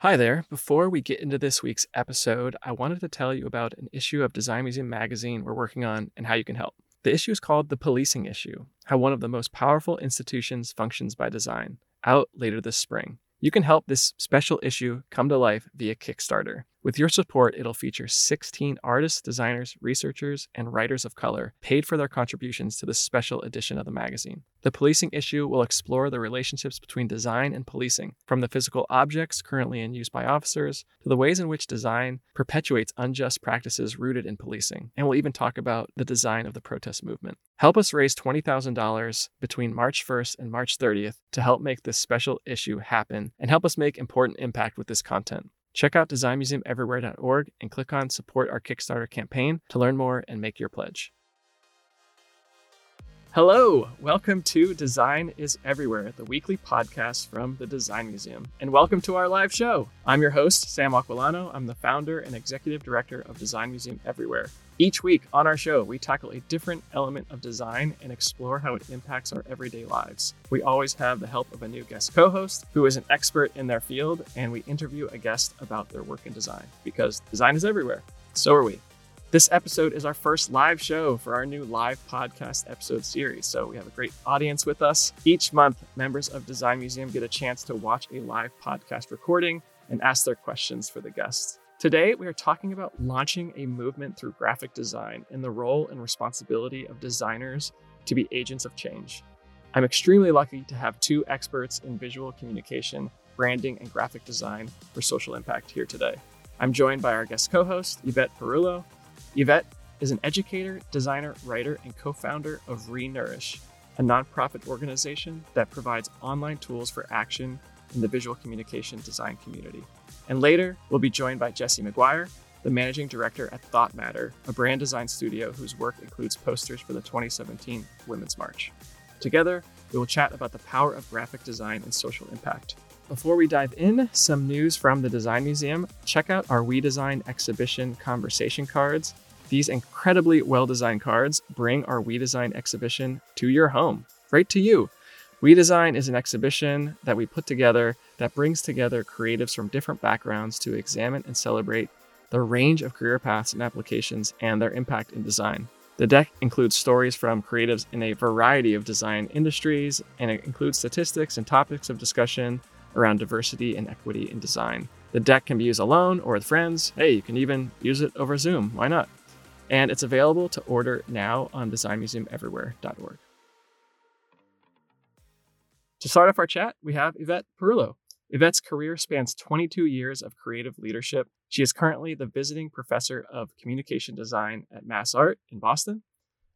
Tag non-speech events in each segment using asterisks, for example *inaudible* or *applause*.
Hi there. Before we get into this week's episode, I wanted to tell you about an issue of Design Museum magazine we're working on and how you can help. The issue is called The Policing Issue How One of the Most Powerful Institutions Functions by Design, out later this spring. You can help this special issue come to life via Kickstarter. With your support, it'll feature 16 artists, designers, researchers, and writers of color paid for their contributions to this special edition of the magazine. The policing issue will explore the relationships between design and policing, from the physical objects currently in use by officers to the ways in which design perpetuates unjust practices rooted in policing. And we'll even talk about the design of the protest movement. Help us raise $20,000 between March 1st and March 30th to help make this special issue happen and help us make important impact with this content. Check out designmuseumeverywhere.org and click on Support Our Kickstarter campaign to learn more and make your pledge. Hello, welcome to Design is Everywhere, the weekly podcast from the Design Museum, and welcome to our live show. I'm your host, Sam Aquilano. I'm the founder and executive director of Design Museum Everywhere. Each week on our show, we tackle a different element of design and explore how it impacts our everyday lives. We always have the help of a new guest co host who is an expert in their field, and we interview a guest about their work in design because design is everywhere. So are we. This episode is our first live show for our new live podcast episode series. So we have a great audience with us. Each month, members of Design Museum get a chance to watch a live podcast recording and ask their questions for the guests. Today, we are talking about launching a movement through graphic design and the role and responsibility of designers to be agents of change. I'm extremely lucky to have two experts in visual communication, branding, and graphic design for social impact here today. I'm joined by our guest co host, Yvette Perullo, Yvette is an educator, designer, writer, and co founder of Renourish, a nonprofit organization that provides online tools for action in the visual communication design community. And later, we'll be joined by Jesse McGuire, the managing director at Thought Matter, a brand design studio whose work includes posters for the 2017 Women's March. Together, we will chat about the power of graphic design and social impact. Before we dive in, some news from the Design Museum. Check out our We Design exhibition conversation cards. These incredibly well designed cards bring our We Design exhibition to your home, right to you. We Design is an exhibition that we put together that brings together creatives from different backgrounds to examine and celebrate the range of career paths and applications and their impact in design. The deck includes stories from creatives in a variety of design industries, and it includes statistics and topics of discussion around diversity and equity in design. The deck can be used alone or with friends. Hey, you can even use it over Zoom. Why not? And it's available to order now on designmuseumeverywhere.org. To start off our chat, we have Yvette Perullo. Yvette's career spans 22 years of creative leadership. She is currently the visiting professor of communication design at MassArt in Boston.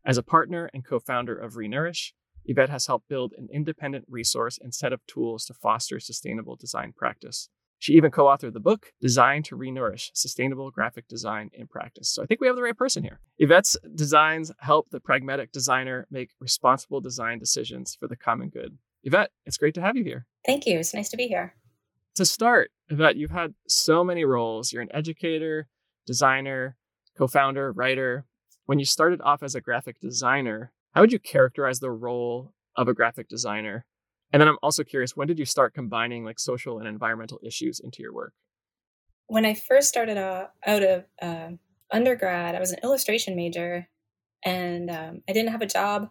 As a partner and co founder of Renourish, Yvette has helped build an independent resource and set of tools to foster sustainable design practice. She even co authored the book, Design to Renourish Sustainable Graphic Design in Practice. So I think we have the right person here. Yvette's designs help the pragmatic designer make responsible design decisions for the common good. Yvette, it's great to have you here. Thank you. It's nice to be here. To start, Yvette, you've had so many roles. You're an educator, designer, co founder, writer. When you started off as a graphic designer, how would you characterize the role of a graphic designer? And then I'm also curious, when did you start combining like social and environmental issues into your work? When I first started uh, out of uh, undergrad, I was an illustration major and um, I didn't have a job.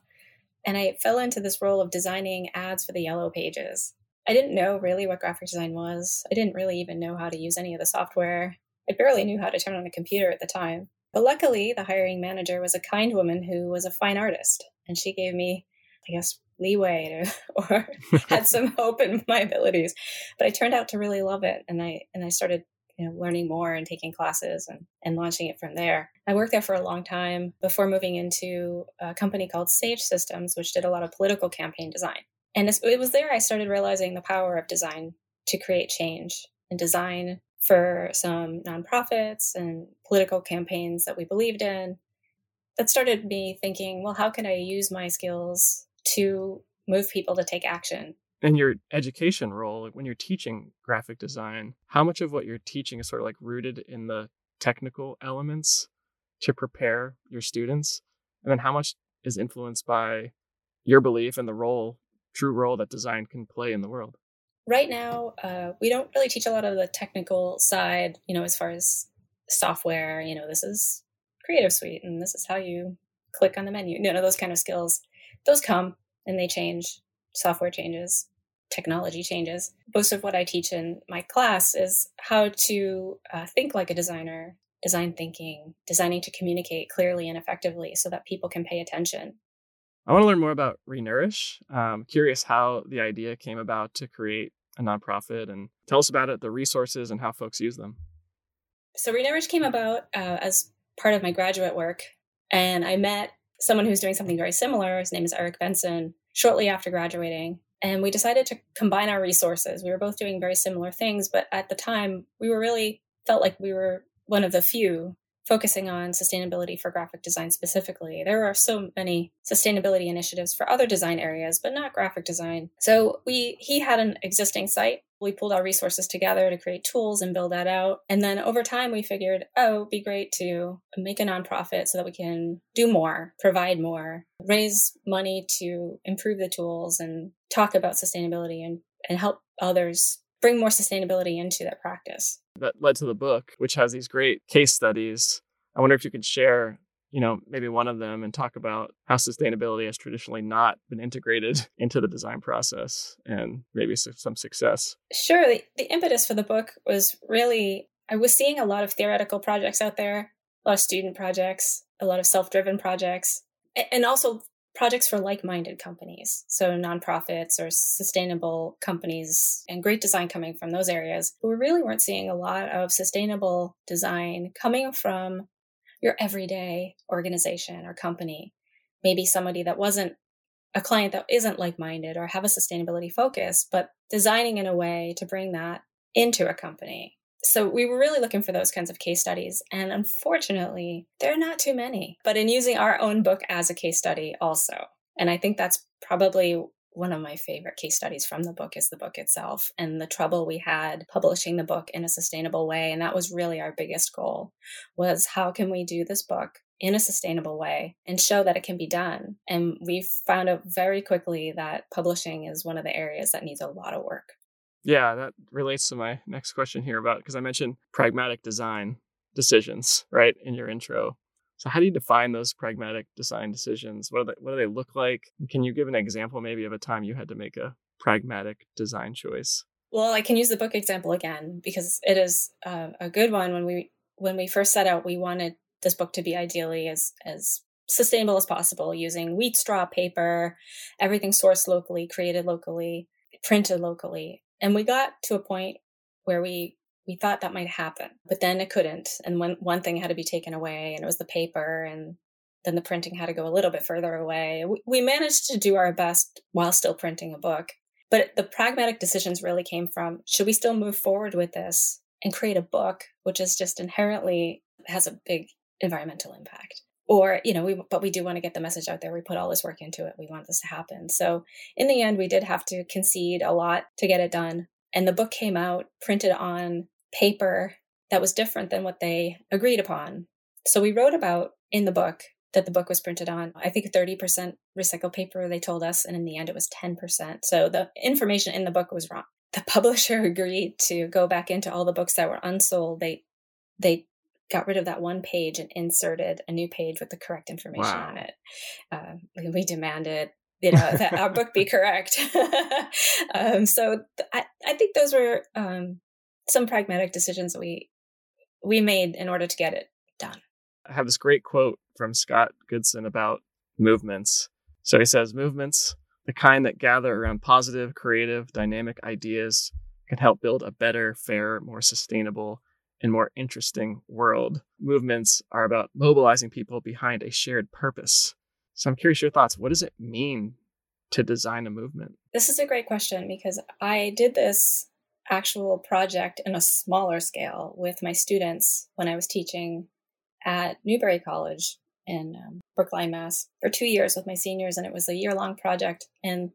And I fell into this role of designing ads for the Yellow Pages. I didn't know really what graphic design was. I didn't really even know how to use any of the software. I barely knew how to turn on a computer at the time. But luckily, the hiring manager was a kind woman who was a fine artist, and she gave me, I guess, leeway to, *laughs* or had some *laughs* hope in my abilities. But I turned out to really love it, and I and I started you know, learning more and taking classes and, and launching it from there. I worked there for a long time before moving into a company called Sage Systems, which did a lot of political campaign design. And it was there I started realizing the power of design to create change and design for some nonprofits and political campaigns that we believed in. That started me thinking, well, how can I use my skills to move people to take action in your education role, when you're teaching graphic design, how much of what you're teaching is sort of like rooted in the technical elements to prepare your students? And then how much is influenced by your belief and the role, true role that design can play in the world? right now, uh, we don't really teach a lot of the technical side, you know, as far as software, you know, this is Creative Suite and this is how you click on the menu. You know, those kind of skills, those come and they change. Software changes, technology changes. Most of what I teach in my class is how to uh, think like a designer, design thinking, designing to communicate clearly and effectively so that people can pay attention. I want to learn more about Renourish. I'm curious how the idea came about to create a nonprofit and tell us about it, the resources, and how folks use them. So, Renourish came about uh, as part of my graduate work, and I met someone who's doing something very similar. His name is Eric Benson, shortly after graduating. And we decided to combine our resources. We were both doing very similar things, but at the time, we were really felt like we were one of the few focusing on sustainability for graphic design specifically. There are so many sustainability initiatives for other design areas, but not graphic design. So we he had an existing site. We pulled our resources together to create tools and build that out. And then over time we figured, oh, it'd be great to make a nonprofit so that we can do more, provide more, raise money to improve the tools and talk about sustainability and, and help others bring more sustainability into that practice. That led to the book, which has these great case studies. I wonder if you could share, you know, maybe one of them and talk about how sustainability has traditionally not been integrated *laughs* into the design process and maybe some success. Sure. The, the impetus for the book was really, I was seeing a lot of theoretical projects out there, a lot of student projects, a lot of self driven projects, and also projects for like-minded companies. So nonprofits or sustainable companies and great design coming from those areas. But we really weren't seeing a lot of sustainable design coming from your everyday organization or company. Maybe somebody that wasn't a client that isn't like-minded or have a sustainability focus but designing in a way to bring that into a company so we were really looking for those kinds of case studies. And unfortunately, there are not too many, but in using our own book as a case study also. And I think that's probably one of my favorite case studies from the book is the book itself and the trouble we had publishing the book in a sustainable way and that was really our biggest goal was how can we do this book in a sustainable way and show that it can be done and we found out very quickly that publishing is one of the areas that needs a lot of work yeah, that relates to my next question here about because I mentioned pragmatic design decisions, right, in your intro. So how do you define those pragmatic design decisions? What they, what do they look like? Can you give an example maybe of a time you had to make a pragmatic design choice? Well, I can use the book example again because it is uh, a good one. When we when we first set out, we wanted this book to be ideally as as sustainable as possible, using wheat straw paper, everything sourced locally, created locally, printed locally, and we got to a point where we we thought that might happen, but then it couldn't. And when one thing had to be taken away, and it was the paper, and then the printing had to go a little bit further away. We, we managed to do our best while still printing a book. But the pragmatic decisions really came from should we still move forward with this and create a book, which is just inherently has a big environmental impact? Or you know we but we do want to get the message out there. We put all this work into it. We want this to happen. So in the end we did have to concede a lot to get it done. And the book came out printed on paper that was different than what they agreed upon. So we wrote about in the book that the book was printed on i think 30% recycled paper they told us and in the end it was 10% so the information in the book was wrong. The *laughs* publisher agreed to go back into all the books that were unsold. They they got rid of that one page and inserted a new page with the correct information wow. on it. Uh, we, we demanded you know that our book be correct *laughs* um, so th- I, I think those were um, some pragmatic decisions that we we made in order to get it done i have this great quote from scott goodson about movements so he says movements the kind that gather around positive creative dynamic ideas can help build a better fair more sustainable and more interesting world. Movements are about mobilizing people behind a shared purpose. So I'm curious your thoughts. What does it mean to design a movement? This is a great question because I did this actual project in a smaller scale with my students when I was teaching at Newbury College in um, Brookline, Mass, for two years with my seniors, and it was a year long project, and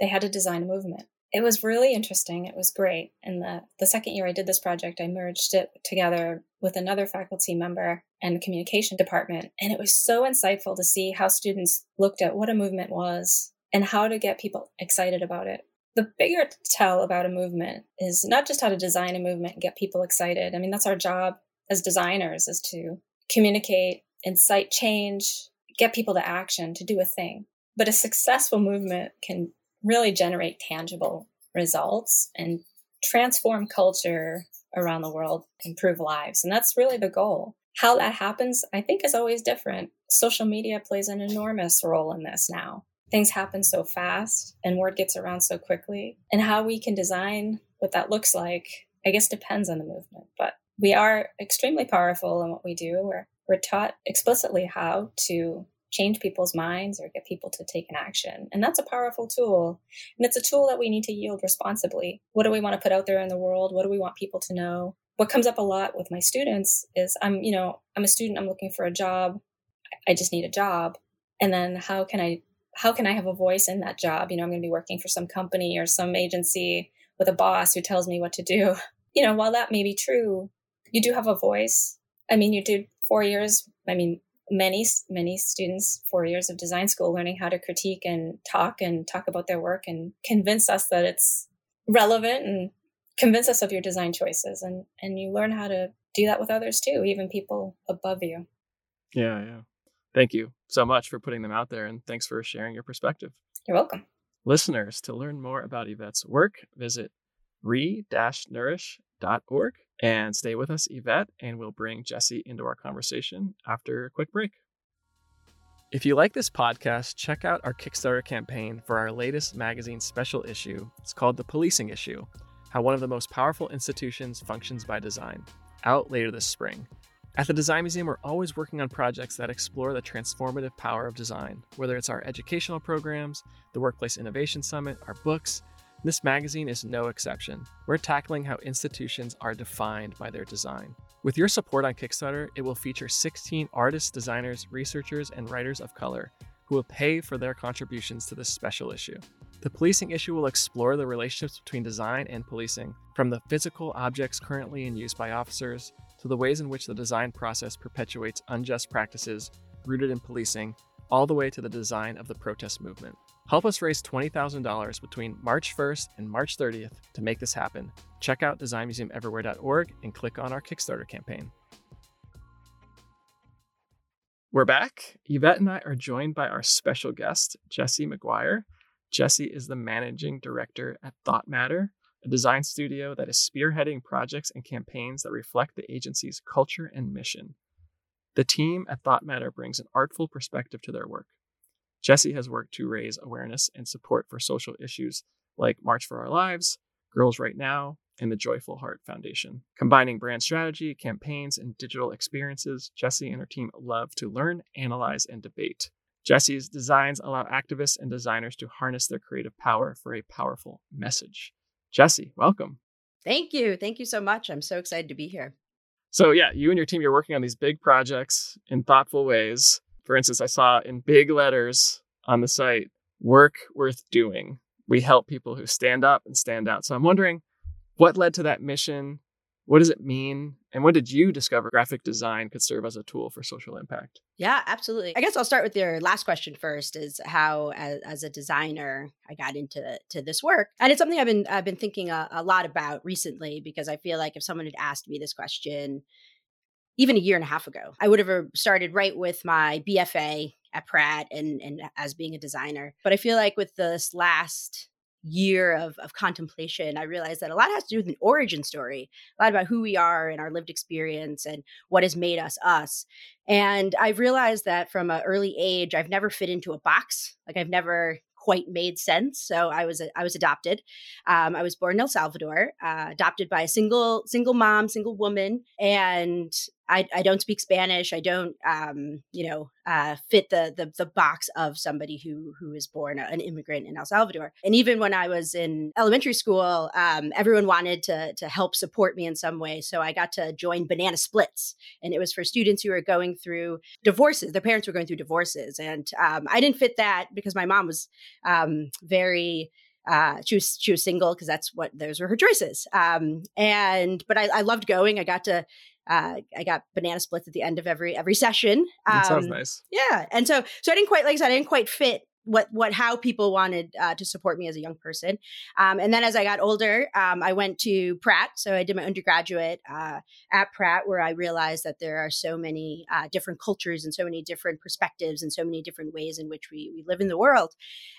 they had to design a movement it was really interesting. It was great. And the, the second year I did this project, I merged it together with another faculty member and communication department. And it was so insightful to see how students looked at what a movement was and how to get people excited about it. the bigger tell about a movement is not just how to design a movement and get people excited. I mean, that's our job as designers is to communicate, incite change, get people to action, to do a thing. But a successful movement can really generate tangible results and transform culture around the world, improve lives. And that's really the goal. How that happens, I think, is always different. Social media plays an enormous role in this now. Things happen so fast and word gets around so quickly. And how we can design what that looks like, I guess, depends on the movement. But we are extremely powerful in what we do. We're, we're taught explicitly how to change people's minds or get people to take an action. And that's a powerful tool. And it's a tool that we need to yield responsibly. What do we want to put out there in the world? What do we want people to know? What comes up a lot with my students is I'm, you know, I'm a student, I'm looking for a job. I just need a job. And then how can I how can I have a voice in that job? You know, I'm going to be working for some company or some agency with a boss who tells me what to do. *laughs* You know, while that may be true, you do have a voice. I mean, you did four years. I mean, many many students four years of design school learning how to critique and talk and talk about their work and convince us that it's relevant and convince us of your design choices. And and you learn how to do that with others too even people above you. Yeah yeah. Thank you so much for putting them out there and thanks for sharing your perspective. You're welcome. Listeners to learn more about yvette's work visit re-nourish.org and stay with us, Yvette, and we'll bring Jesse into our conversation after a quick break. If you like this podcast, check out our Kickstarter campaign for our latest magazine special issue. It's called The Policing Issue How One of the Most Powerful Institutions Functions by Design, out later this spring. At the Design Museum, we're always working on projects that explore the transformative power of design, whether it's our educational programs, the Workplace Innovation Summit, our books, this magazine is no exception. We're tackling how institutions are defined by their design. With your support on Kickstarter, it will feature 16 artists, designers, researchers, and writers of color who will pay for their contributions to this special issue. The policing issue will explore the relationships between design and policing, from the physical objects currently in use by officers to the ways in which the design process perpetuates unjust practices rooted in policing, all the way to the design of the protest movement. Help us raise $20,000 between March 1st and March 30th to make this happen. Check out designmuseumeverywhere.org and click on our Kickstarter campaign. We're back. Yvette and I are joined by our special guest, Jesse McGuire. Jesse is the managing director at Thought Matter, a design studio that is spearheading projects and campaigns that reflect the agency's culture and mission. The team at Thought Matter brings an artful perspective to their work Jesse has worked to raise awareness and support for social issues like March for Our Lives, Girls Right Now, and the Joyful Heart Foundation. Combining brand strategy, campaigns, and digital experiences, Jesse and her team love to learn, analyze, and debate. Jesse's designs allow activists and designers to harness their creative power for a powerful message. Jesse, welcome. Thank you. Thank you so much. I'm so excited to be here. So, yeah, you and your team, you're working on these big projects in thoughtful ways. For instance, I saw in big letters on the site, work worth doing. We help people who stand up and stand out. So I'm wondering what led to that mission? What does it mean? And when did you discover graphic design could serve as a tool for social impact? Yeah, absolutely. I guess I'll start with your last question first is how as, as a designer I got into to this work. And it's something I've been I've been thinking a, a lot about recently because I feel like if someone had asked me this question even a year and a half ago. I would have uh, started right with my BFA at Pratt and and as being a designer. But I feel like with this last year of, of contemplation, I realized that a lot has to do with an origin story, a lot about who we are and our lived experience and what has made us us. And I've realized that from an early age, I've never fit into a box. Like I've never quite made sense. So I was I was adopted. Um, I was born in El Salvador, uh, adopted by a single single mom, single woman, and I, I don't speak Spanish. I don't, um, you know, uh, fit the, the, the box of somebody who who is born an immigrant in El Salvador. And even when I was in elementary school, um, everyone wanted to to help support me in some way. So I got to join Banana Splits, and it was for students who were going through divorces. Their parents were going through divorces, and um, I didn't fit that because my mom was um, very uh, she was she was single because that's what those were her choices. Um, and but I, I loved going. I got to uh, I got banana splits at the end of every every session. Um, that sounds um, nice. Yeah, and so so I didn't quite like I said I didn't quite fit what what how people wanted uh, to support me as a young person. Um, and then as I got older, um, I went to Pratt. So I did my undergraduate uh, at Pratt, where I realized that there are so many uh, different cultures and so many different perspectives and so many different ways in which we we live in the world.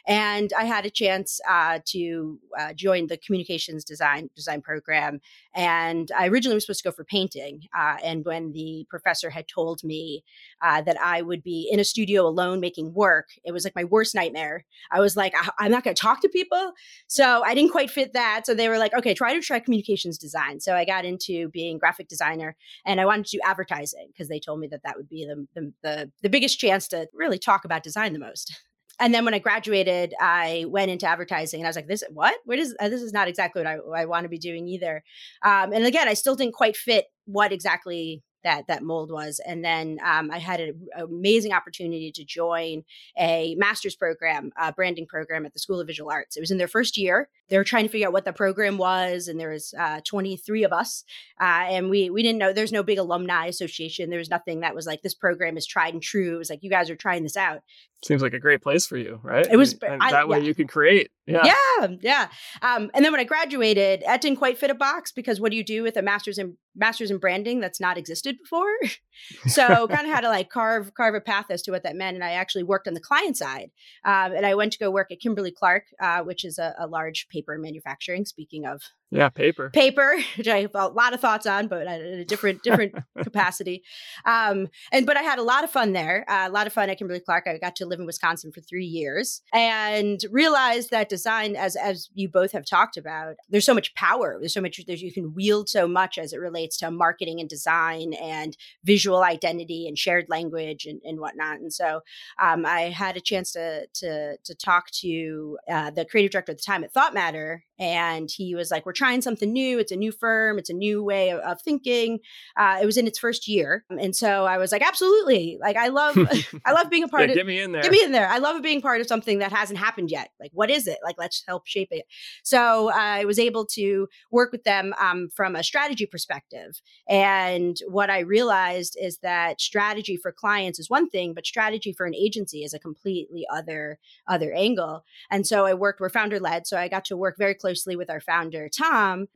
And I had a chance uh, to uh, join the communications design design program. And I originally was supposed to go for painting. Uh, and when the professor had told me that I would be in a studio alone making work, it was like my worst nightmare. I was like, I- I'm not going to talk to people. So I didn't quite fit that. So they were like, okay, try to try communications design. So I got into being graphic designer and I wanted to do advertising because they told me that that would be the, the, the, the biggest chance to really talk about design the most. *laughs* And then when I graduated, I went into advertising and I was like, this, what? What is, uh, this is not exactly what I, I want to be doing either. Um, and again, I still didn't quite fit what exactly that that mold was. And then um, I had an amazing opportunity to join a master's program, a branding program at the School of Visual Arts. It was in their first year. They were trying to figure out what the program was, and there was uh, 23 of us, uh, and we we didn't know. There's no big alumni association. There was nothing that was like this program is tried and true. It was like you guys are trying this out. Seems like a great place for you, right? It was and I, that way yeah. you could create. Yeah, yeah, yeah. Um, and then when I graduated, that didn't quite fit a box because what do you do with a master's in master's in branding that's not existed before? *laughs* so kind of had to like carve carve a path as to what that meant. And I actually worked on the client side, um, and I went to go work at Kimberly Clark, uh, which is a, a large paper manufacturing. Speaking of yeah, paper, paper, *laughs* which I have a lot of thoughts on, but in a different different *laughs* capacity. Um, and but I had a lot of fun there, uh, a lot of fun at Kimberly Clark. I got to live in Wisconsin for three years and realized that design, as as you both have talked about, there's so much power. There's so much. There's you can wield so much as it relates to marketing and design and visual identity and shared language and, and whatnot. And so um, I had a chance to to to talk to uh, the creative director at the time at Thought Matter, and he was like, "We're trying something new. It's a new firm. It's a new way of, of thinking." Uh, it was in its first year, and so I was like, "Absolutely! Like, I love, *laughs* I love being a part yeah, of. Get me in there. Get me in there. I love being part of something that hasn't happened yet. Like, what is it? Like, let's help shape it." So I was able to work with them um, from a strategy perspective, and what I realized is that strategy for clients is one thing, but strategy for an agency is a completely other other angle. And so I worked. We're founder led, so I got to work very closely with our founder Tom,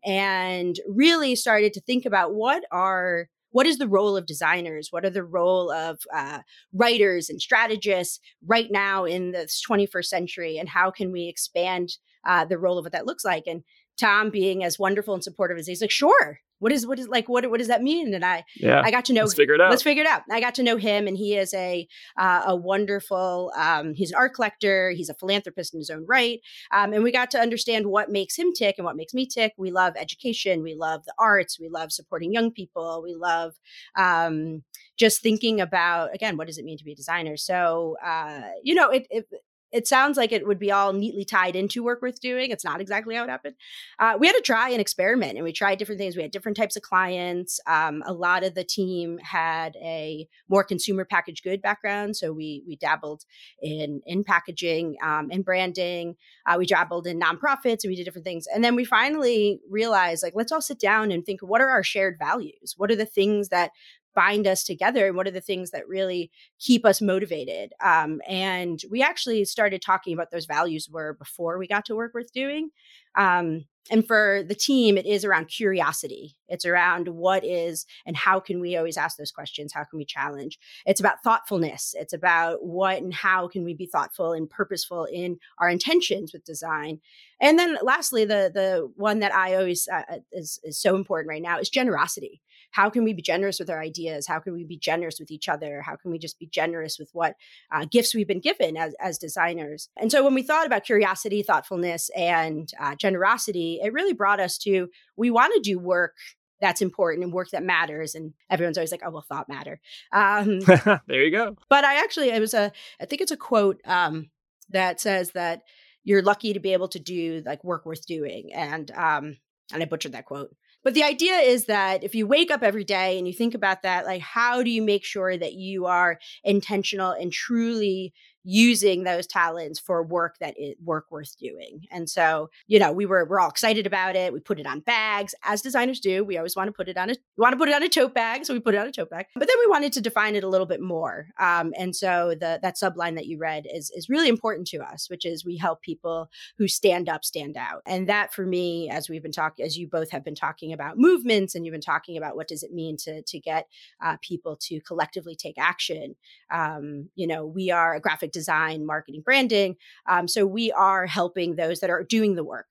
and really started to think about what are what is the role of designers? What are the role of uh, writers and strategists right now in this 21st century and how can we expand uh, the role of what that looks like? And tom being as wonderful and supportive as he's like sure what is what is like what what does that mean? And i yeah i got to know let's figure it out. let's figure it out. I got to know him and he is a uh, a wonderful um, he's an art collector he's a philanthropist in his own right um, and we got to understand what makes him tick and what makes me tick. We love education we love the arts we love supporting young people we love um, just thinking about again what does it mean to be a designer? So uh, you know it, it it sounds like it would be all neatly tied into work worth doing. It's not exactly how it happened. Uh, we had to try and experiment, and we tried different things. We had different types of clients. Um, a lot of the team had a more consumer packaged good background, so we we dabbled in in packaging um, and branding. Uh, we dabbled in nonprofits, and we did different things. And then we finally realized, like, let's all sit down and think: what are our shared values? What are the things that bind us together and what are the things that really keep us motivated um, and we actually started talking about those values were before we got to work worth doing um, and for the team it is around curiosity. It's around what is and how can we always ask those questions? How can we challenge? It's about thoughtfulness. It's about what and how can we be thoughtful and purposeful in our intentions with design. And then lastly the the one that i always uh, is, is so important right now is generosity how can we be generous with our ideas? How can we be generous with each other? How can we just be generous with what uh, gifts we've been given as, as designers? And so when we thought about curiosity thoughtfulness and uh, generosity it really brought us to we want to do work that's important and work that matters and everyone's always like oh well thought matter. Um, *laughs* there you go. but i actually it was a i think it's a quote um, that says that you're lucky to be able to do like work worth doing and um, and i butchered that quote but the idea is that if you wake up every day and you think about that, like how do you make sure that you are intentional and truly using those talents for work that is work worth doing. And so, you know, we were we're all excited about it. We put it on bags, as designers do. We always want to put it on a we want to put it on a tote bag, so we put it on a tote bag. But then we wanted to define it a little bit more. Um, and so the that subline that you read is is really important to us, which is we help people who stand up stand out. And that for me, as we've been talking, as you both have been talking about movements, and you've been talking about what does it mean to to get uh, people to collectively take action. Um, you know, we are a graphic design, marketing, branding. Um, so we are helping those that are doing the work.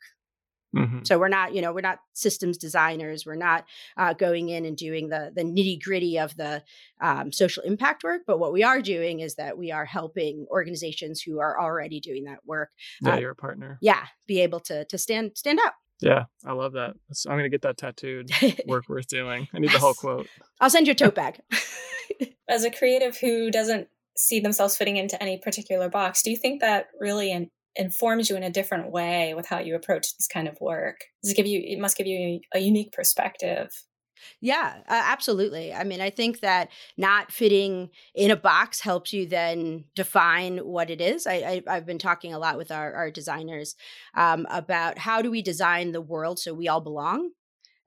Mm-hmm. So we're not, you know, we're not systems designers. We're not uh, going in and doing the the nitty gritty of the um, social impact work. But what we are doing is that we are helping organizations who are already doing that work. Yeah, uh, you're a partner. Yeah, be able to to stand stand out. Yeah, I love that. I'm gonna get that tattooed. *laughs* Work worth doing. I need the whole quote. I'll send you a tote *laughs* bag. *laughs* As a creative who doesn't see themselves fitting into any particular box. Do you think that really in, informs you in a different way with how you approach this kind of work? Does it give you? It must give you a unique perspective. Yeah, uh, absolutely. I mean, I think that not fitting in a box helps you then define what it is. I, have been talking a lot with our, our designers um, about how do we design the world so we all belong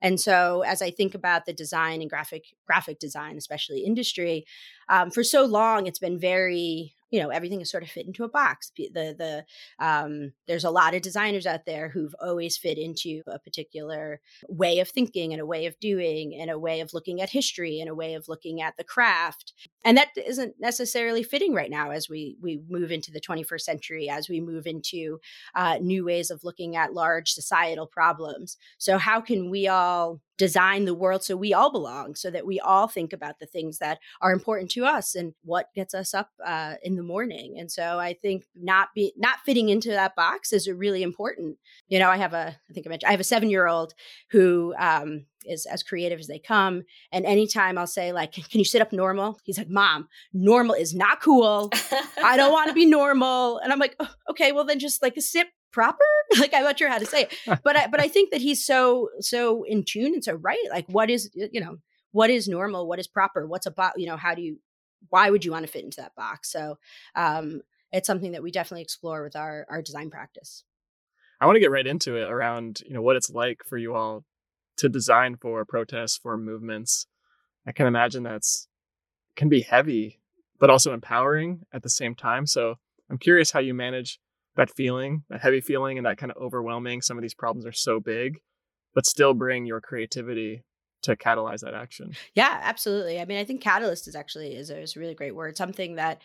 and so as I think about the design and graphic graphic design, especially industry, um, for so long it's been very you know everything is sort of fit into a box. The the um, there's a lot of designers out there who've always fit into a particular way of thinking and a way of doing and a way of looking at history and a way of looking at the craft and that isn't necessarily fitting right now as we we move into the 21st century as we move into uh, new ways of looking at large societal problems. So how can we all design the world so we all belong so that we all think about the things that are important to us and what gets us up uh, in the morning. And so i think not be not fitting into that box is really important you know i have a i think i mentioned i have a seven year old who um, is as creative as they come and anytime i'll say like can you sit up normal? He's like mom normal is not cool. I don't want to be *laughs* normal. And i'm like oh, okay well then just like a sit proper? *laughs* Like i'm not sure how to say it. But i but i think that he's so so in tune and so right. Like what is you know what is normal? What is proper? What's a about you know how do you why would you want to fit into that box? So um it's something that we definitely explore with our our design practice. I want to get right into it around you know what it's like for you all to design for protests for movements. I can imagine that's can be heavy but also empowering at the same time. So i'm curious how you manage that feeling, that heavy feeling, and that kind of overwhelming. Some of these problems are so big, but still bring your creativity to catalyze that action. Yeah, absolutely. I mean, I think catalyst is actually is a, is a really great word. Something that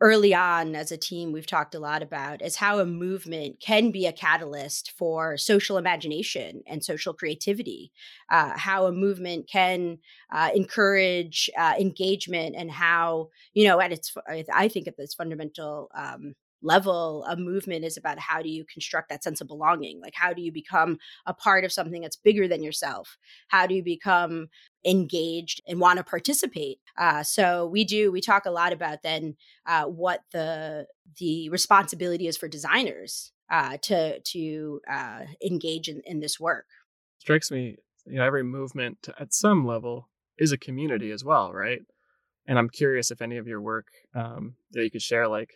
early on as a team we've talked a lot about is how a movement can be a catalyst for social imagination and social creativity uh, how a movement can uh, encourage uh, engagement and how you know at its i think at its fundamental um, level of movement is about how do you construct that sense of belonging? Like how do you become a part of something that's bigger than yourself? How do you become engaged and want to participate? Uh, so we do we talk a lot about then uh, what the the responsibility is for designers uh, to to uh, engage in, in this work. Strikes me you know every movement at some level is a community as well right? And i'm curious if any of your work um, that you could share like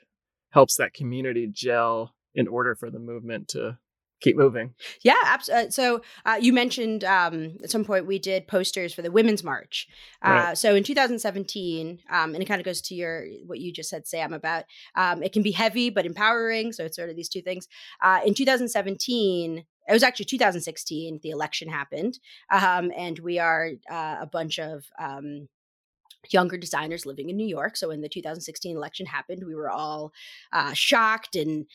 helps that community gel in order for the movement to keep moving. Yeah, absolutely. Uh, so uh, you mentioned um, at some point we did posters for the Women's March. Uh, right. So in 2017, um, and it kind of goes to your what you just said, Sam, about um, it can be heavy but empowering. So it's sort of these two things. Uh, in 2017. It was actually 2016. The election happened, um, and we are uh, a bunch of um, younger designers living in New York. So when the 2016 election happened, we were all uh, shocked and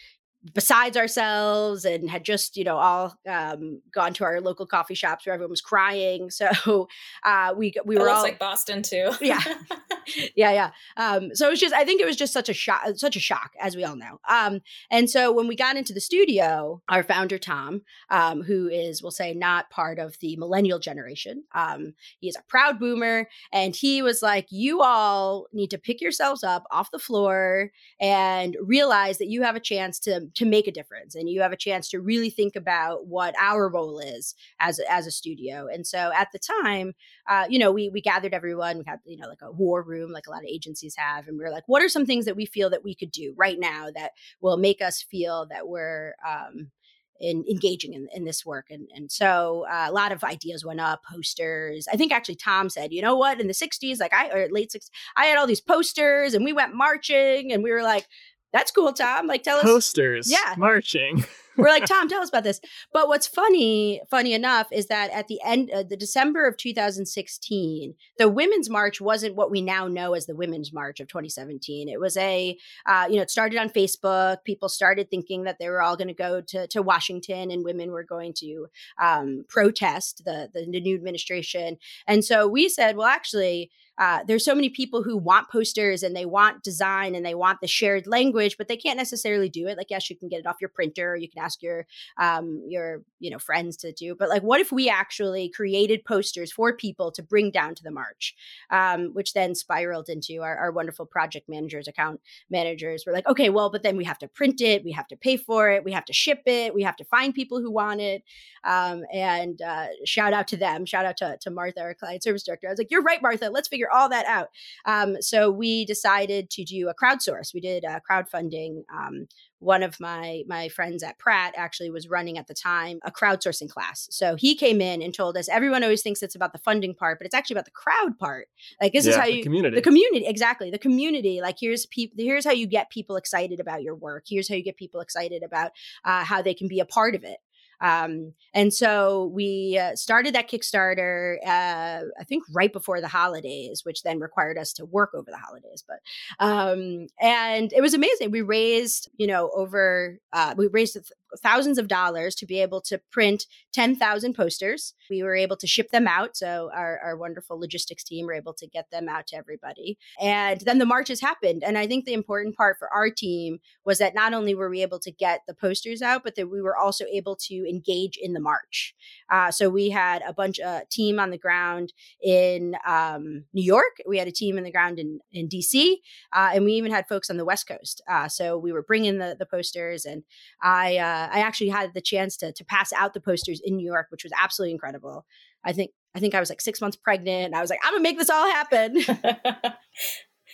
besides ourselves and had just you know all um, gone to our local coffee shops where everyone was crying. *laughs* So uh, we we were all like boston too. Yeah *laughs* *laughs* yeah yeah. Um, so it was just i think it was just such a shock such a shock as we all know. Um, and so when we got into the studio our founder tom um, who is we'll say not part of the millennial generation um, he is a proud boomer and he was like you all need to pick yourselves up off the floor and realize that you have a chance to to make a difference and you have a chance to really think about what our role is as as a studio. And so at the time uh, you know, we we gathered everyone. We had you know like a war room, like a lot of agencies have, and we were like, what are some things that we feel that we could do right now that will make us feel that we're um, in engaging in, in this work. And, and so uh, a lot of ideas went up, posters. I think actually Tom said, you know what, in the 60s, like I, or late 60s, I had all these posters and we went marching and we were like, that's cool, Tom. Like, tell us. Posters. Yeah. Marching. *laughs* We're like, Tom, tell us about this. But what's funny, funny enough, is that at the end, uh, the December of 2016, the Women's March wasn't what we now know as the Women's March of 2017. It was a, uh, you know, it started on Facebook. People started thinking that they were all going to go to to Washington and women were going to um, protest the, the the new administration. And so we said, well, actually, uh, there's so many people who want posters and they want design and they want the shared language, but they can't necessarily do it. Like, yes, you can get it off your printer, you can ask your um, your you know friends to do, but like, what if we actually created posters for people to bring down to the march, um, which then spiraled into our, our wonderful project managers, account managers. We're like, okay, well, but then we have to print it, we have to pay for it, we have to ship it, we have to find people who want it, um, and uh, shout out to them, shout out to, to Martha, our client service director. I was like, you're right, Martha. Let's figure figure all that out. Um, so we decided to do a crowdsource. We did a crowdfunding. Um, one of my my friends at Pratt actually was running at the time a crowdsourcing class. So he came in and told us everyone always thinks it's about the funding part, but it's actually about the crowd part. Like this yeah, is how you the community the community exactly the community. Like here's people here's how you get people excited about your work. Here's how you get people excited about uh, how they can be a part of it. Um, and so we uh, started that Kickstarter, uh, I think right before the holidays, which then required us to work over the holidays. But, um, and it was amazing. We raised, you know, over, uh, we raised thousands of dollars to be able to print 10,000 posters. We were able to ship them out. So our, our wonderful logistics team were able to get them out to everybody. And then the marches happened. And I think the important part for our team was that not only were we able to get the posters out, but that we were also able to engage in the march. Uh, so we had a bunch of uh, team on the ground in um, New York. We had a team on the ground in, in DC. Uh, and we even had folks on the West Coast. Uh, so we were bringing the, the posters and I, uh, I actually had the chance to to pass out the posters in New York, which was absolutely incredible. I think I think I was like six months pregnant, and I was like, I'm gonna make this all happen. *laughs*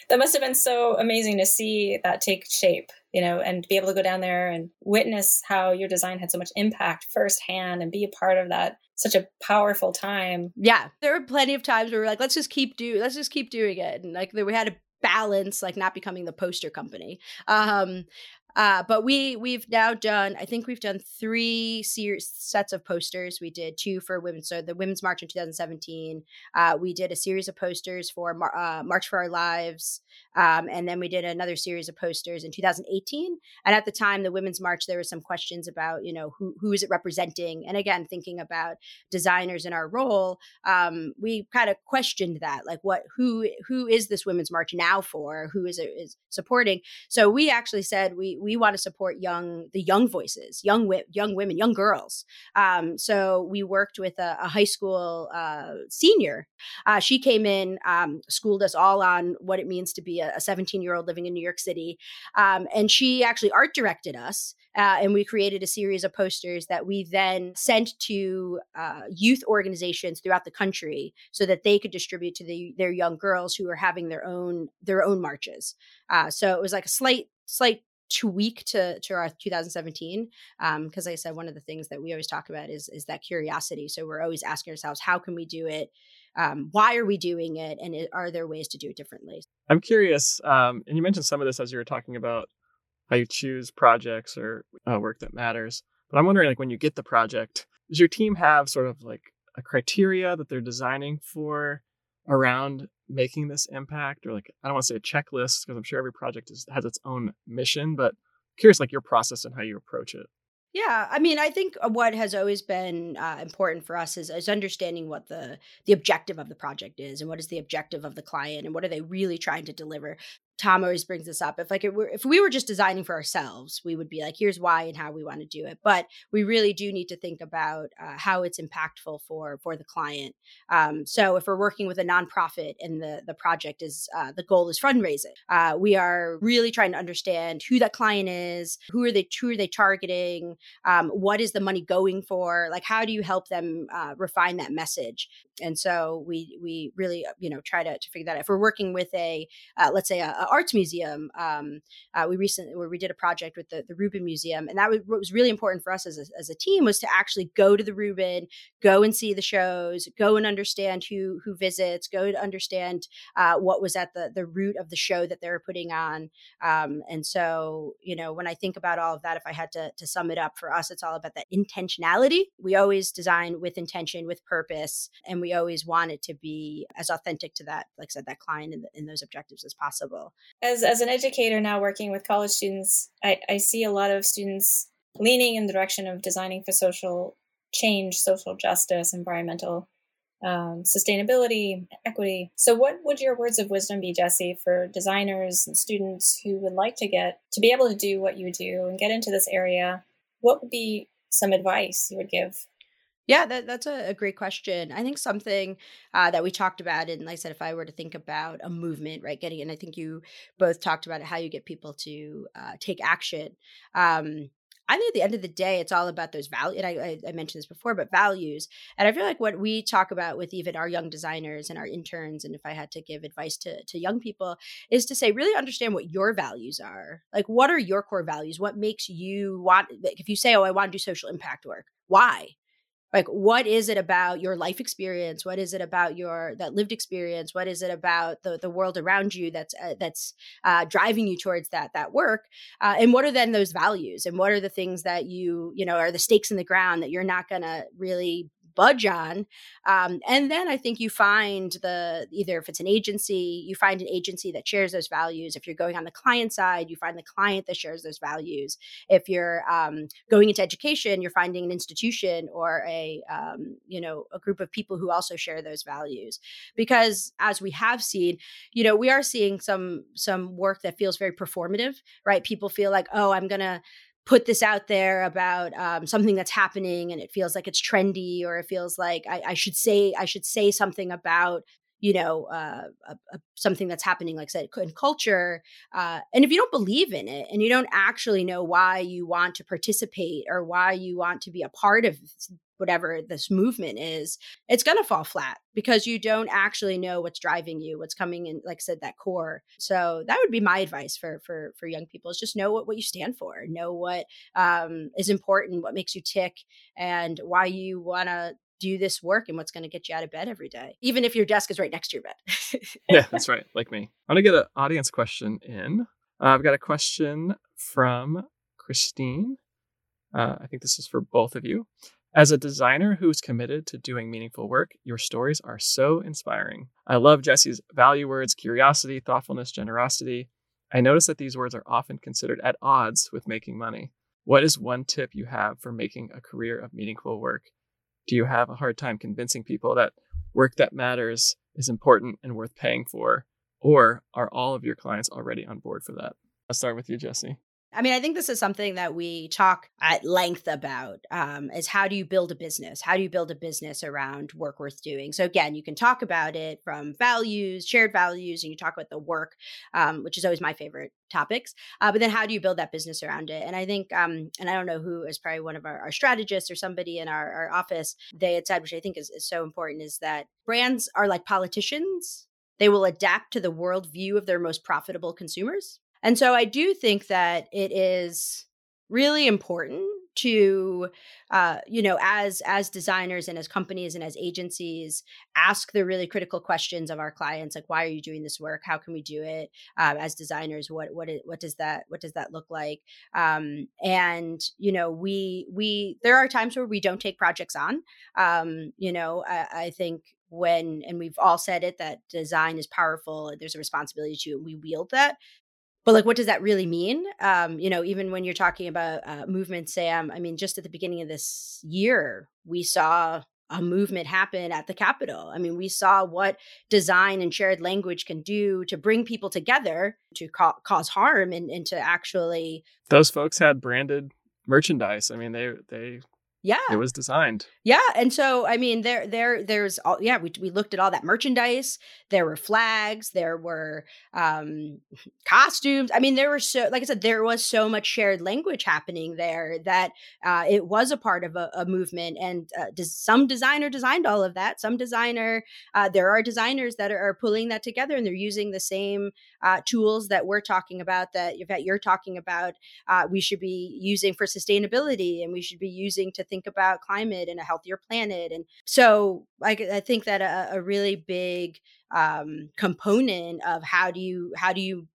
that must have been so amazing to see that take shape, you know, and be able to go down there and witness how your design had so much impact firsthand and be a part of that such a powerful time. Yeah, there were plenty of times where we are like, let's just keep do, let's just keep doing it, and like we had to balance like not becoming the poster company um uh, but we we've now done I think we've done three series sets of posters. We did two for women, so the Women's March in 2017. Uh, we did a series of posters for Mar- uh, March for Our Lives, um, and then we did another series of posters in 2018. And at the time, the Women's March, there were some questions about you know who who is it representing, and again thinking about designers in our role, um, we kind of questioned that like what who who is this Women's March now for? Who is it is supporting? So we actually said we we want to support young the young voices, young young women, young girls. Um, so we worked with a, a high school uh, senior. Uh, she came in, um, schooled us all on what it means to be a 17 year old living in New York City, um, and she actually art directed us. Uh, and we created a series of posters that we then sent to uh, youth organizations throughout the country so that they could distribute to the, their young girls who are having their own their own marches. Uh, so it was like a slight slight tweak to to our 2017 um because like i said one of the things that we always talk about is is that curiosity so we're always asking ourselves how can we do it um, why are we doing it and it, are there ways to do it differently? I'm curious um, and you mentioned some of this as you were talking about how you choose projects or uh, work that matters but i'm wondering like when you get the project does your team have sort of like a criteria that they're designing for around making this impact? Or like i don't want to say a checklist because i'm sure every project is, has its own mission but curious like your process and how you approach it yeah, I mean, I think uh, what has always been uh, important for us is, is understanding what the the objective of the project is, and what is the objective of the client, and what are they really trying to deliver. Tom always brings this up. If like it were, if we were just designing for ourselves, we would be like, here's why and how we want to do it. But we really do need to think about uh, how it's impactful for for the client. Um, so if we're working with a nonprofit and the the project is uh, the goal is fundraising, uh, we are really trying to understand who that client is, who are they, who are they targeting, um, what is the money going for, like how do you help them uh, refine that message. And so we we really you know try to, to figure that out. If we're working with a uh, let's say a, a arts museum um, uh, we recently where we did a project with the, the rubin museum and that was what was really important for us as a, as a team was to actually go to the rubin go and see the shows go and understand who who visits go to understand uh, what was at the the root of the show that they were putting on. Um, and so you know when i think about all of that if i had to, to sum it up for us it's all about that intentionality. We always design with intention with purpose and we always want it to be as authentic to that like i said that client and, and those objectives as possible as as an educator now working with college students I, I see a lot of students leaning in the direction of designing for social change social justice environmental um, sustainability, equity. So, what would your words of wisdom be, Jesse, for designers and students who would like to get to be able to do what you do and get into this area? What would be some advice you would give? Yeah, that, that's a, a, great question. I think something uh, that we talked about, and like I said, if I were to think about a movement, right, getting, and I think you both talked about it, how you get people to uh, take action. Um, I think at the end of the day, it's all about those values. And I, I, mentioned this before, but values. And I feel like what we talk about with even our young designers and our interns, and if I had to give advice to, to young people, is to say, really understand what your values are. Like, what are your core values? What makes you want, like, if you say, oh, I want to do social impact work, why? Like what is it about your life experience? What is it about your that lived experience? What is it about the, the world around you that's uh, that's uh, driving you towards that that work? Uh, and what are then those values? And what are the things that you you know are the stakes in the ground that you're not going to really budge on. Um, and then I think you find the either if it's an agency, you find an agency that shares those values. If you're going on the client side, you find the client that shares those values. If you're um, going into education, you're finding an institution or a um, you know a group of people who also share those values. Because as we have seen, you know, we are seeing some some work that feels very performative, right? People feel like, oh, I'm gonna put this out there about um, something that's happening and it feels like it's trendy or it feels like I, I should say I should say something about you know uh, a, a, something that's happening like I said in culture uh, and if you don't believe in it and you don't actually know why you want to participate or why you want to be a part of whatever this movement is, it's going to fall flat because you don't actually know what's driving you, what's coming in, like I said, that core. So that would be my advice for for for young people is just know what, what you stand for, know what um, is important, what makes you tick, and why you want to do this work and what's going to get you out of bed every day, even if your desk is right next to your bed. *laughs* yeah, that's right. Like me. I'm going to get an audience question in. Uh, I've got a question from Christine. Uh, I think this is for both of you. As a designer who's committed to doing meaningful work, your stories are so inspiring. I love Jesse's value words curiosity, thoughtfulness, generosity. I notice that these words are often considered at odds with making money. What is one tip you have for making a career of meaningful work? Do you have a hard time convincing people that work that matters is important and worth paying for? Or are all of your clients already on board for that? I'll start with you, Jesse. I mean, I think this is something that we talk at length about um, is how do you build a business? How do you build a business around work worth doing? So again, you can talk about it from values, shared values, and you talk about the work, um, which is always my favorite topics. Uh, but then how do you build that business around it? And I think, um, and I don't know who is probably one of our, our strategists or somebody in our, our office, they had said, which I think is, is so important, is that brands are like politicians. They will adapt to the worldview of their most profitable consumers. And so I do think that it is really important to uh, you know as as designers and as companies and as agencies ask the really critical questions of our clients like why are you doing this work? How can we do it? Uh, as designers what what what does that what does that look like? Um, and you know we we there are times where we don't take projects on. Um, you know I, I think when and we've all said it that design is powerful there's a responsibility to we wield that but like what does that really mean? Um you know even when you're talking about uh, movement sam i mean just at the beginning of this year we saw a movement happen at the capitol. I mean we saw what design and shared language can do to bring people together to ca- cause harm and, and to actually those folks had branded merchandise. I mean they they Yeah. It was designed. Yeah, and so I mean there there there's all yeah, we we looked at all that merchandise. There were flags, there were um *laughs* costumes. I mean there were so like I said there was so much shared language happening there that uh it was a part of a, a movement and uh, does, some designer designed all of that. Some designer uh there are designers that are, are pulling that together and they're using the same uh tools that we're talking about that that you're talking about uh we should be using for sustainability and we should be using to think about climate and a healthier planet. And so I, I think that a, a really big um, component of how do you how do you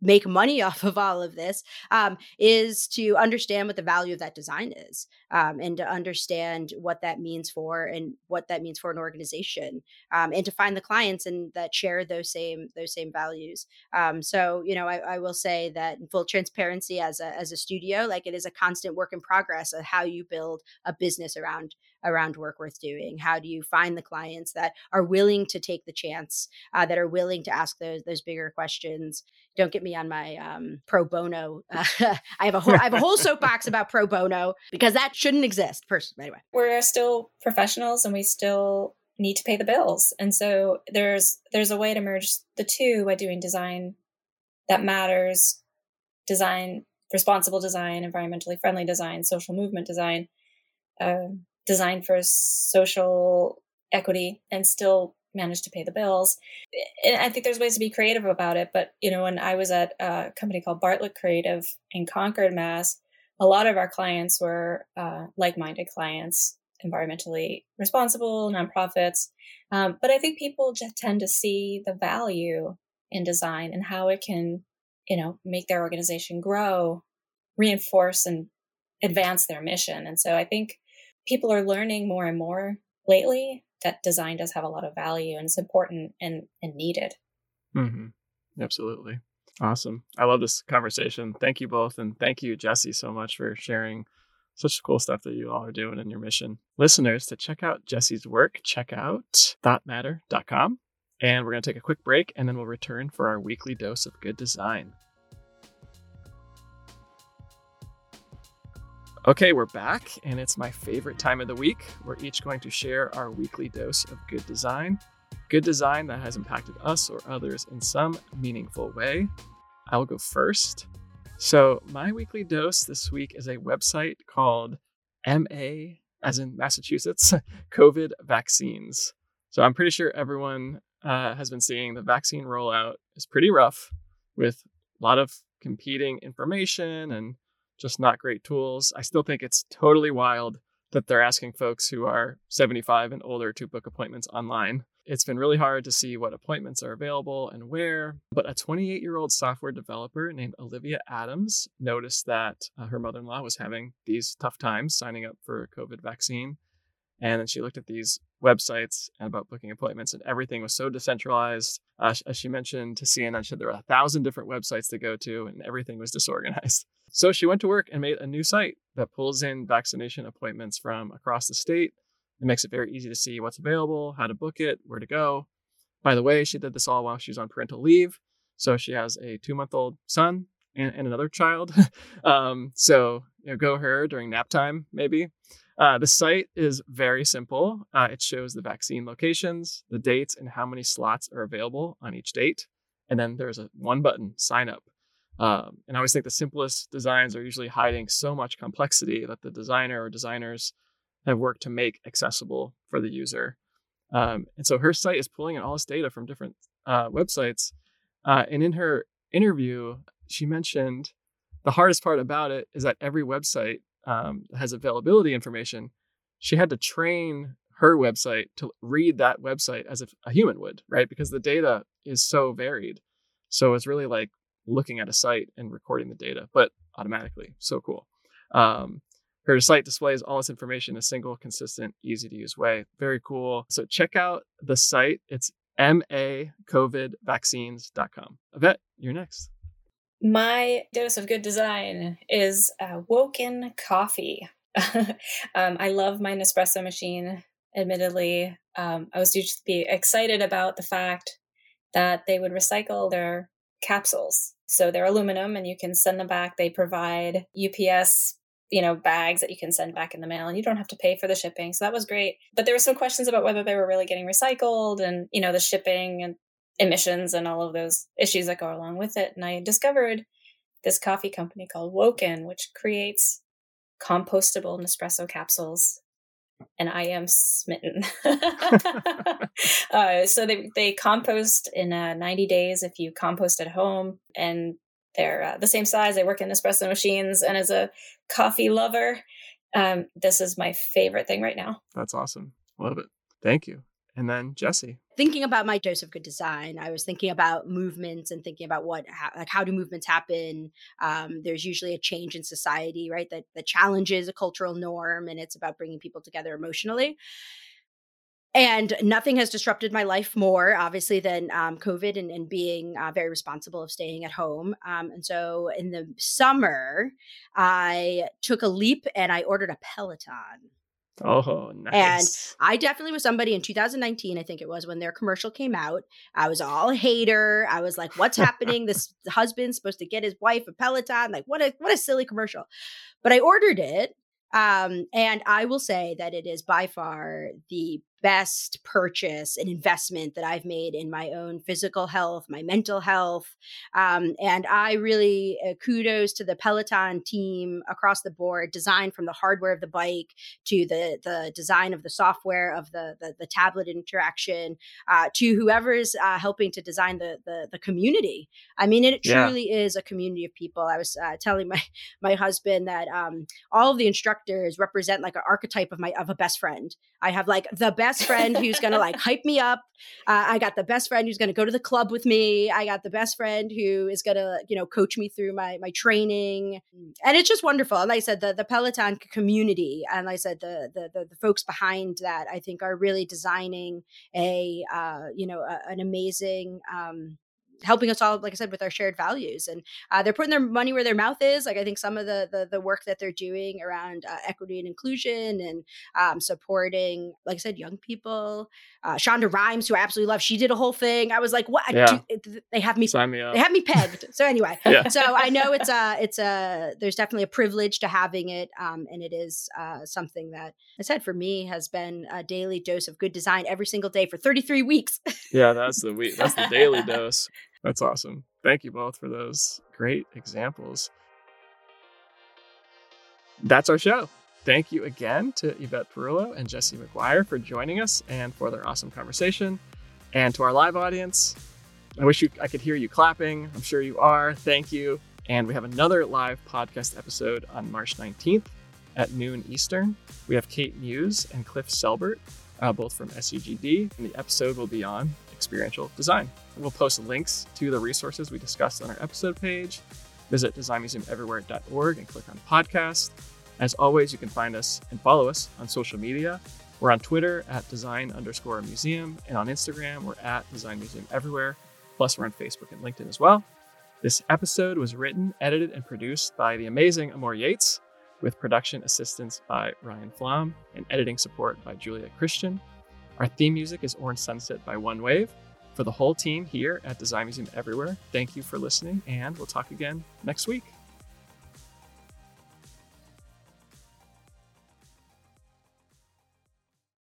make money *laughs* off of all of this um, is to understand what the value of that design is um, and to understand what that means for and what that means for an organization um, and to find the clients and that share those same those same values. Um, so you know I, I, will say that in full transparency as a as a studio like it is a constant work in progress of how you build a business around around work worth doing? How do you find the clients that are willing to take the chance uh, that are willing to ask those those bigger questions? Don't get me on my um, pro bono uh, *laughs* i have a whole i have a whole soapbox *laughs* about pro bono because that shouldn't exist. Personally anyway. We're still professionals and we still need to pay the bills. And so there's there's a way to merge the two by doing design that matters design responsible design environmentally friendly design social movement design um, designed for social equity and still manage to pay the bills. And I think there's ways to be creative about it. But, you know, when I was at a company called Bartlett Creative in Concord, Mass, a lot of our clients were uh, like minded clients, environmentally responsible, nonprofits. Um, but I think people just tend to see the value in design and how it can, you know, make their organization grow, reinforce and advance their mission. And so I think people are learning more and more lately that design does have a lot of value and it's important and, and needed. Mm-hmm. Absolutely. Awesome. I love this conversation. Thank you both. And thank you, Jesse, so much for sharing such cool stuff that you all are doing in your mission. Listeners, to check out Jesse's work, check out thoughtmatter.com. And we're going to take a quick break and then we'll return for our weekly dose of good design. Okay, we're back, and it's my favorite time of the week. We're each going to share our weekly dose of good design. Good design that has impacted us or others in some meaningful way. I'll go first. So, my weekly dose this week is a website called MA, as in Massachusetts, *laughs* COVID vaccines. So, I'm pretty sure everyone uh, has been seeing the vaccine rollout is pretty rough with a lot of competing information and just not great tools. I still think it's totally wild that they're asking folks who are 75 and older to book appointments online. It's been really hard to see what appointments are available and where, but a 28 year old software developer named Olivia Adams noticed that uh, her mother in law was having these tough times signing up for a COVID vaccine. And then she looked at these websites and about booking appointments, and everything was so decentralized. Uh, as she mentioned to CNN, she said there were a thousand different websites to go to, and everything was disorganized. *laughs* So she went to work and made a new site that pulls in vaccination appointments from across the state. It makes it very easy to see what's available, how to book it, where to go. By the way, she did this all while she was on parental leave. So she has a two month old son and, and, another child. *laughs* um, so you know, go her during nap time, maybe. Uh, the site is very simple. Uh, it shows the vaccine locations, the dates, and how many slots are available on each date. And then there's a one button sign up. Um, and I always think the simplest designs are usually hiding so much complexity that the designer or designers have worked to make accessible for the user. Um, and so her site is pulling in all this data from different uh, websites. Uh, and in her interview, she mentioned the hardest part about it is that every website um, has availability information. She had to train her website to read that website as if a human would, right? Because the data is so varied. So it's really like looking at a site and recording the data, but automatically. So cool. Um, her site displays all this information in a single, consistent, easy to use way. Very cool. So check out the site. It's macovidvaccines.com. Yvette, you're next. My dose of good design is uh, Woken Coffee. *laughs* um, I love my Nespresso machine. Admittedly, um, I was be excited about the fact that they would recycle their capsules so they're aluminum and you can send them back. They provide UPS you know, bags that you can send back in the mail and you don't have to pay for the shipping. So that was great. But there were some questions about whether they were really getting recycled and, you know, the shipping and emissions and all of those issues that go along with it. And I discovered this coffee company called Woken, which creates compostable Nespresso capsules. And I am smitten. *laughs* *laughs* uh, so they, they compost in uh, 90 days if you compost at home. And they're uh, the same size. They work in espresso machines. And as a coffee lover, um, this is my favorite thing right now. That's awesome. Love it. Thank you. And then Jesse. Thinking about my dose of good design, I was thinking about movements and thinking about what, how, like, how do movements happen? Um, there's usually a change in society, right? That that challenges a cultural norm, and it's about bringing people together emotionally. And nothing has disrupted my life more, obviously, than um, COVID and, and being uh, very responsible of staying at home. Um, and so in the summer, I took a leap and I ordered a Peloton. Oh, nice. And I definitely was somebody in 2019, I think it was, when their commercial came out. I was all a hater. I was like, what's *laughs* happening? This husband's supposed to get his wife a Peloton. Like, what a what a silly commercial. But I ordered it. Um, and I will say that it is by far the best purchase and investment that I've made in my own physical health, my mental health. Um, and I really uh, kudos to the Peloton team across the board, design from the hardware of the bike to the the design of the software of the the, the tablet interaction uh, to whoever is uh, helping to design the, the, the community. I mean, it truly yeah. is a community of people. I was uh, telling my *laughs* my husband that um, all of the instructors represent like an archetype of my of a best friend. I have like the best best friend who's going to like hype me up. Uh, I got the best friend who's going to go to the club with me. I got the best friend who is going to, you know, coach me through my my training. And it's just wonderful. And like I said, the the Peloton community, and like I said, the the the, folks behind that, I think, are really designing a, uh, you know, a, an amazing. Um, helping us all like i said with our shared values and uh, they're putting their money where their mouth is like i think some of the the, the work that they're doing around uh, equity and inclusion and um, supporting like i said young people uh, shonda rhimes who i absolutely love she did a whole thing i was like what yeah. Do, they have me, Sign me up. they have me pegged so anyway *laughs* yeah. so i know it's a it's a there's definitely a privilege to having it um, and it is uh, something that i said for me has been a daily dose of good design every single day for 33 weeks yeah that's the week that's the daily dose that's awesome. Thank you both for those great examples. That's our show. Thank you again to Yvette Perullo and Jesse McGuire for joining us and for their awesome conversation. And to our live audience, I wish you I could hear you clapping. I'm sure you are. Thank you. And we have another live podcast episode on March 19th at noon Eastern. We have Kate Muse and Cliff Selbert, uh, both from SEGD, and the episode will be on experiential design. We'll post links to the resources we discussed on our episode page. Visit designmuseumeverywhere.org and click on podcast. As always, you can find us and follow us on social media. We're on Twitter at design underscore museum, and on Instagram, we're at design museum everywhere. Plus, we're on Facebook and LinkedIn as well. This episode was written, edited, and produced by the amazing Amor Yates, with production assistance by Ryan Flom and editing support by Julia Christian. Our theme music is Orange Sunset by One Wave. For the whole team here at Design Museum Everywhere, thank you for listening, and we'll talk again next week.